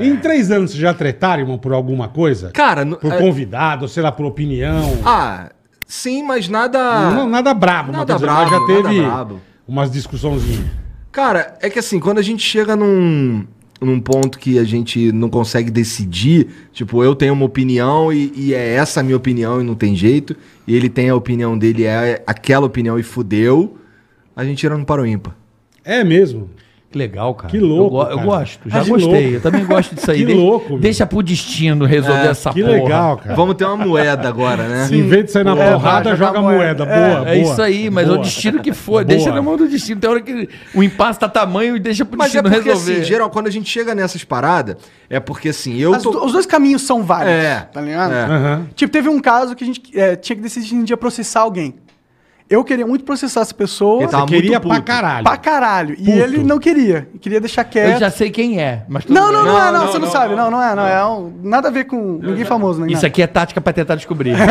em três anos vocês já tretaram, irmão, por alguma coisa? Cara, Por é- convidado, sei lá, por opinião. ah, sim, mas nada. Não, nada brabo, mas Nada dizer, brabo, mas já teve umas discussãozinhas. Cara, é que assim, quando a gente chega num, num ponto que a gente não consegue decidir, tipo, eu tenho uma opinião e, e é essa a minha opinião e não tem jeito, e ele tem a opinião dele, é aquela opinião e fudeu, a gente tira no para o ímpar. É mesmo. Que legal, cara. Que louco, Eu, go- eu cara. gosto, já Que gostei. louco. Eu também gosto disso aí. Que deixa, louco, meu. Deixa pro destino resolver É, essa que porra. legal, cara. Vamos ter uma moeda agora, né? Em vez de sair na É, porrada, joga moeda. moeda. Boa, É boa. isso aí, mas é Boa. o destino que for. Boa. Deixa na mão do destino. Tem hora que o impasse tá tamanho e deixa pro Mas é destino porque resolver. assim, geral, quando a gente chega nessas paradas, é porque assim, eu tô... Os dois caminhos são válidos, É, tá ligado? é. Aham. Tipo, teve um caso que a gente é, tinha que decidir se a gente ia processar alguém. Eu queria muito processar essa pessoa Ele tava queria muito pra caralho. pra caralho. E Puto. ele não queria. E queria deixar quieto. Eu já sei quem é, mas tudo Não, não, bem. não, é, Não, não, você não, não, sabe. não. Não, é, não é. um- nada a ver com ninguém famoso, né? Isso aqui é tática pra tentar descobrir.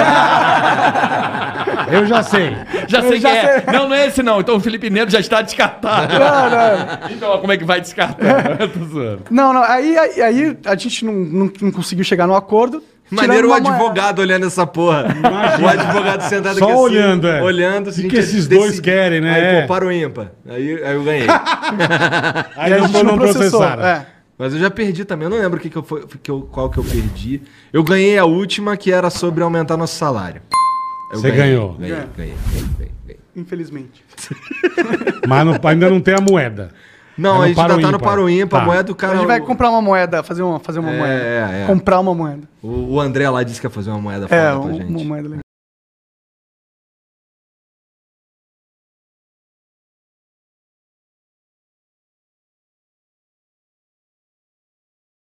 Eu já sei. já sei já quem é. sei. Não, não é esse não. Então o Felipe Neto já está descartado. Não, não. Então como é que vai descartar? Não, não. Aí, aí, aí a gente não, não, não conseguiu chegar no acordo. Maneiro o advogado olhando essa porra. O advogado sentado Só aqui assim, olhando, é. Olhando. se O que esses decide- dois querem, né? Aí, É. pô, para o ímpar. Aí, aí eu ganhei. Aí E a não, gente não processaram. É. Mas eu já perdi também. Eu não lembro o que que eu foi, que eu- qual que eu perdi. Eu ganhei a última, que era sobre aumentar nosso salário. Eu Você ganhei, ganhou. Ganhei, É. ganhei, ganhei, ganhei, ganhei. Infelizmente. Mas não- ainda não tem a moeda. Não, É no a gente para ainda tá no o ímpar. Tá. A moeda do cara... a gente vai o- comprar uma moeda, fazer uma, fazer uma É, moeda. é, é. Comprar uma moeda. O, o André lá disse que ia fazer uma moeda É, pra gente. uma moeda legal.